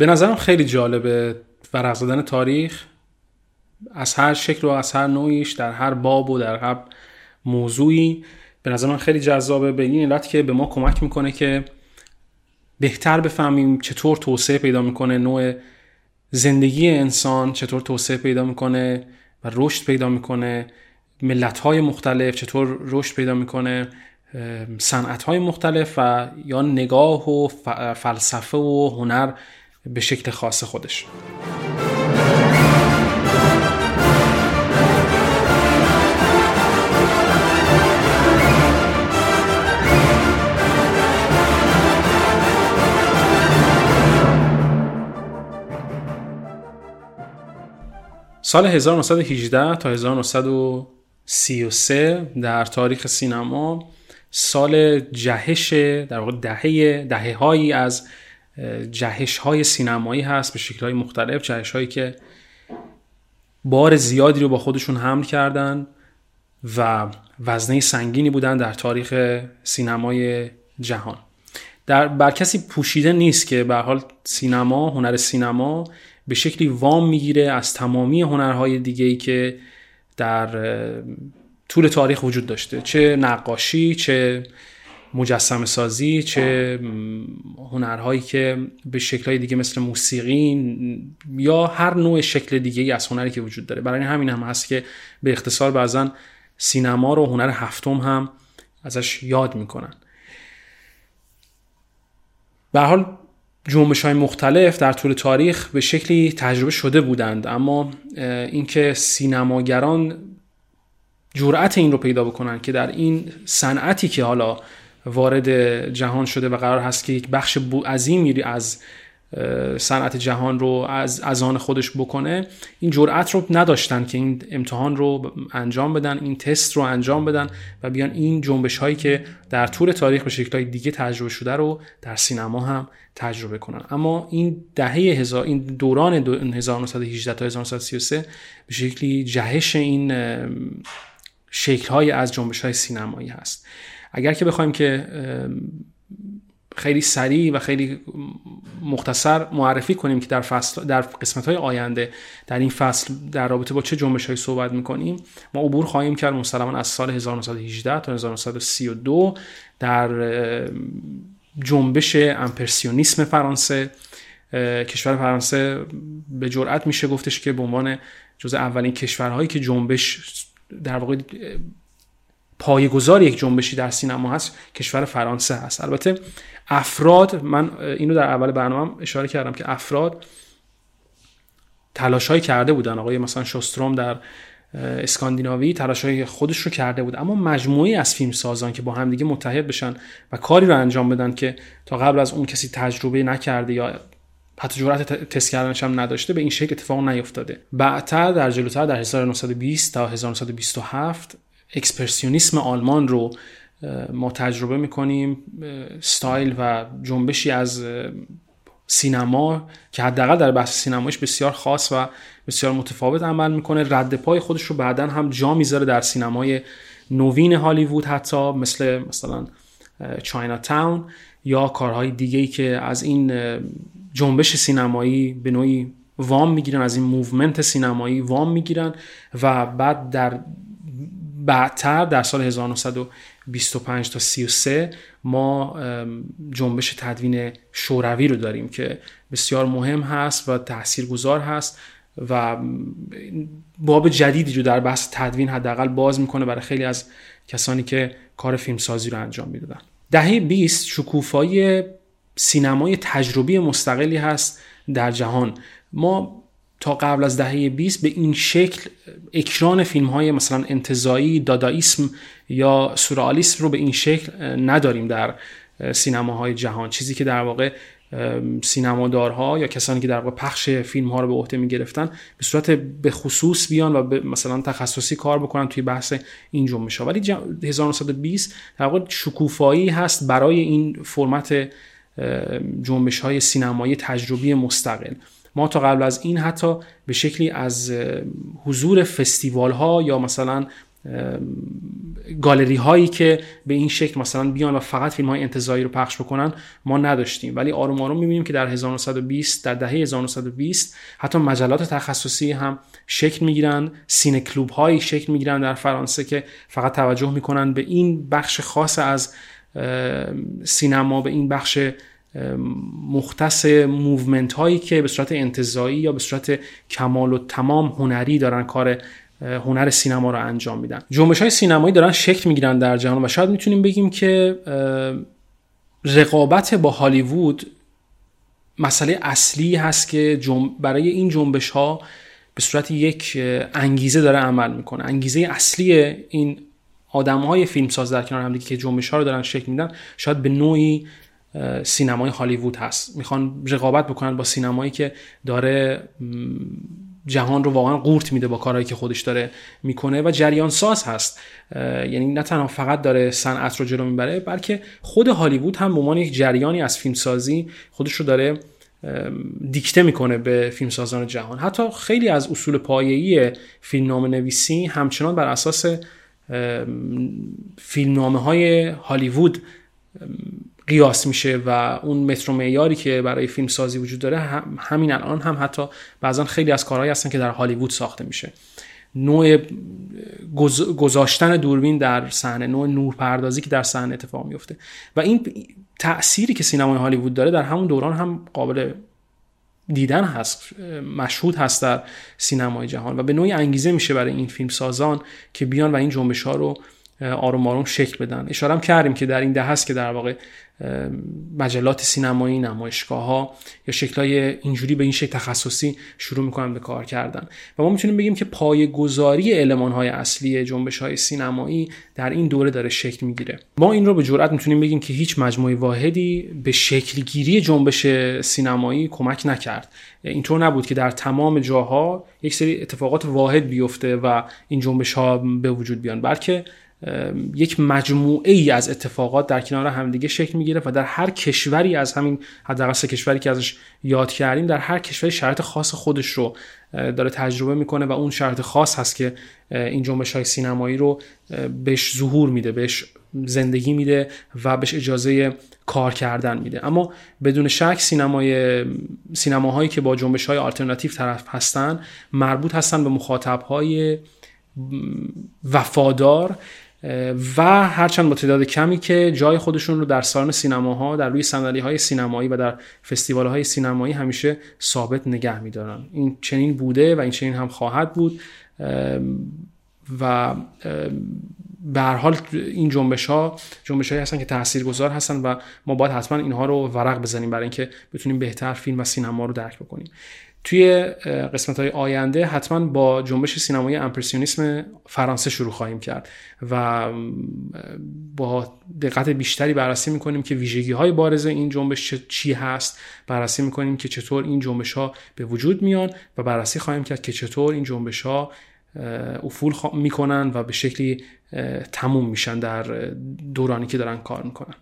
به نظرم خیلی جالبه ورق زدن تاریخ. از هر شکل و از هر نوعیش در هر باب و در هر موضوعی. به نظر من خیلی جذابه. به این علت که به ما کمک می‌کنه که بهتر بفهمیم چطور توسعه پیدا می‌کنه نوع زندگی انسان چطور توسعه پیدا می‌کنه و رشد پیدا می‌کنه. ملت های مختلف چطور رشد پیدا می‌کنه. صنعت های مختلف و یا نگاه و فلسفه و هنر به شکل خاص خودش. سال 1918 تا 1933 در تاریخ سینما سال جهش در واقع دهه دهه هایی از جهش های سینمایی هست به شکل های مختلف جهش هایی که بار زیادی رو با خودشون حمل کردن و وزنه سنگینی بودن در تاریخ سینمای جهان. در بر کسی پوشیده نیست که به حال سینما هنر سینما به شکلی وام می‌گیره از تمامی هنرهای دیگه ای که در طول تاریخ وجود داشته. چه نقاشی چه مجسم سازی چه هنرهایی که به شکلهای دیگه مثل موسیقی یا هر نوع شکل دیگه از هنری که وجود داره. برای همین هم هست که به اختصار بعضا سینما رو هنر هفتم هم ازش یاد می‌کنن. به حال جنبش های مختلف در طول تاریخ به شکلی تجربه شده بودند اما اینکه سینماگران جرأت این رو پیدا بکنن که در این صنعتی که حالا وارد جهان شده و قرار هست که یک بخش عظیمی از صنعت جهان رو از از آن خودش بکنه. این جرأت رو نداشتن که این امتحان رو انجام بدن این تست رو انجام بدن و بیان این جنبش هایی که در طول تاریخ به شکل دیگه تجربه شده رو در سینما هم تجربه کنن. اما این دهه هزار این دوران 1918 تا 1933 به شکلی جهش این شکل های از جنبش های سینمایی هست. اگر که بخوایم که خیلی سریع و خیلی مختصر معرفی کنیم که در فصل در قسمت های آینده در این فصل در رابطه با چه جنبش های صحبت می‌کنیم ما عبور خواهیم کرد مسلما از سال 1918 تا 1932 در جنبش امپرسیونیسم فرانسه. کشور فرانسه به جرأت میشه گفتش که به عنوان جز اولین کشورهایی که جنبش در واقع پایگذار یک جنبشی در سینما هست کشور فرانسه هست. البته افراد من اینو در اول برنامه اشاره کردم که افراد تلاش کرده بودن. آقای مثلا شوستروم در اسکاندیناوی تلاش های خودش رو کرده بود. اما مجموعی از فیلم سازان که با همدیگه متحد بشن و کاری رو انجام بدن که تا قبل از اون کسی تجربه نکرده یا حتی جرأت تست کردنش هم نداشته به این شکل اتفاق نیفتاده. بعدتر در جلوتر در 1920 تا 1927 اکسپرسیونیسم آلمان رو ما تجربه می‌کنیم ستایل و جنبشی از سینما که حداقل در بحث سینمایش بسیار خاص و بسیار متفاوت عمل می‌کنه. رد پای خودش رو بعدا هم جا می‌ذاره در سینمای نوین هالیوود حتی مثل مثلا Chinatown یا کارهای دیگه ای که از این جنبش سینمایی به نوعی وام می‌گیرن از این movement سینمایی وام می‌گیرن و بعد در بعدتر در سال 1925 تا 33 ما جنبش تدوین شوروی رو داریم که بسیار مهم هست و تاثیرگذار هست و باب جدیدی رو در بحث تدوین حداقل باز می‌کنه برای خیلی از کسانی که کار فیلمسازی رو انجام می‌دادن. دهه 20 شکوفایی سینمای تجربی مستقلی هست در جهان. ما تا قبل از دهه 20 به این شکل اکران فیلم های مثلا انتظایی داداییسم یا سورئالیسم رو به این شکل نداریم در سینماهای جهان. چیزی که در واقع سینمادارها یا کسانی که در واقع پخش فیلم ها رو به عهده می گرفتن به صورت به خصوص بیان و به مثلا تخصصی کار بکنن توی بحث این جنبش ها ولی 1920 در واقع شکوفایی هست برای این فرمت جنبش های سینمایی تجربی مستقل. ما تا قبل از این حتی به شکلی از حضور فستیوال ها یا مثلا گالری هایی که به این شکل مثلا بیان و فقط فیلم های انتزاعی رو پخش بکنن ما نداشتیم. ولی آروم آروم می‌بینیم که در 1920 در دهه 1920 حتی مجلات تخصصی هم شکل می‌گیرن. سینه کلوب هایی شکل می‌گیرن در فرانسه که فقط توجه می‌کنن به این بخش خاص از سینما به این بخش مختص movement هایی که به صورت انتزاعی یا به صورت کمال و تمام هنری دارن کار هنر سینما رو انجام میدن. جنبش های سینمایی دارن شکل می‌گیرن در جهان و شاید می‌تونیم بگیم که رقابت با هالیوود مسئله اصلی هست که برای این جنبش ها به صورت یک انگیزه داره عمل می‌کنه. انگیزه اصلی این آدم های فیلمساز در کنار همدیگه که جنبش ها رو دارن شکل میدن شاید به نوعی سینمای هالیوود هست. می‌خوان رقابت بکنن با سینمایی که داره جهان رو واقعا قورت میده با کارهایی که خودش داره می‌کنه و جریان ساز هست. یعنی نه تنها فقط داره صنعت رو جلو می‌بره بلکه خود هالیوود هم به عنوان یک جریانی از فیلمسازی خودش رو داره دیکته می‌کنه به فیلمسازان جهان. حتی خیلی از اصول پایه‌ای فیلمنامه نویسی همچنان بر اساس فیلمنامه های هالیوود قیاس میشه و اون متر معیاری که برای فیلم سازی وجود داره همین الان هم حتی بعضا خیلی از کارهایی هستن که در هالیوود ساخته میشه. نوع گذاشتن دوربین در صحنه نوع نورپردازی که در صحنه اتفاق میفته و این تأثیری که سینمای هالیوود داره در همون دوران هم قابل دیدن هست مشهود هست در سینمای جهان. و به نوعی انگیزه میشه برای این فیلم سازان که بیان و این جنبش ها رو آروم آروم شکل بدن. اشاره هم کردیم که در این ده هست که در واقع مجلات سینمایی نمایشگاه ها یا شکلهای اینجوری به این شکل تخصصی شروع می‌کنن به کار کردن. و ما می‌تونیم بگیم که پای گذاری علمان های اصلی جنبش های سینمایی در این دوره داره شکل می‌گیره. ما این رو به جرئت می‌تونیم بگیم که هیچ مجموعه واحدی به شکلگیری جنبش سینمایی کمک نکرد. اینطور نبود که در تمام جاها یک سری اتفاقات واحد بیفته و این جنبش ها به وجود بیان بلکه یک مجموعه ای از اتفاقات در کنار همدیگه شکل می‌گیره و در هر کشوری از همین حداقل سه کشوری که ازش یاد کردیم در هر کشوری شرط خاص خودش رو داره تجربه می‌کنه و اون شرط خاص هست که این جنبش های سینمایی رو بهش ظهور میده بهش زندگی میده و بهش اجازه کار کردن میده. اما بدون شک سینمای سینماهایی که با جنبش های آلترناتیو طرف هستن مربوط هستن به مخاطب های وفادار و هرچند با تعداد کمی که جای خودشون رو در سالن سینماها در روی صندلی های سینمایی و در فستیوال های سینمایی همیشه ثابت نگه میدارن. این چنین بوده و این چنین هم خواهد بود. و به هر حال این جنبش ها جنبش هایی هستن که تاثیرگذار هستن و ما باید حتما اینها رو ورق بزنیم برای اینکه بتونیم بهتر فیلم و سینما رو درک بکنیم. توی قسمت های آینده حتما با جنبش سینمایی امپرسیونیسم فرانسه شروع خواهیم کرد و با دقت بیشتری بررسی می‌کنیم که ویژگی های بارز این جنبش چی هست. بررسی می‌کنیم که چطور این جنبش ها به وجود میان و بررسی خواهیم کرد که چطور این جنبش ها افول می‌کنن و به شکلی تموم میشن در دورانی که دارن کار می‌کنن.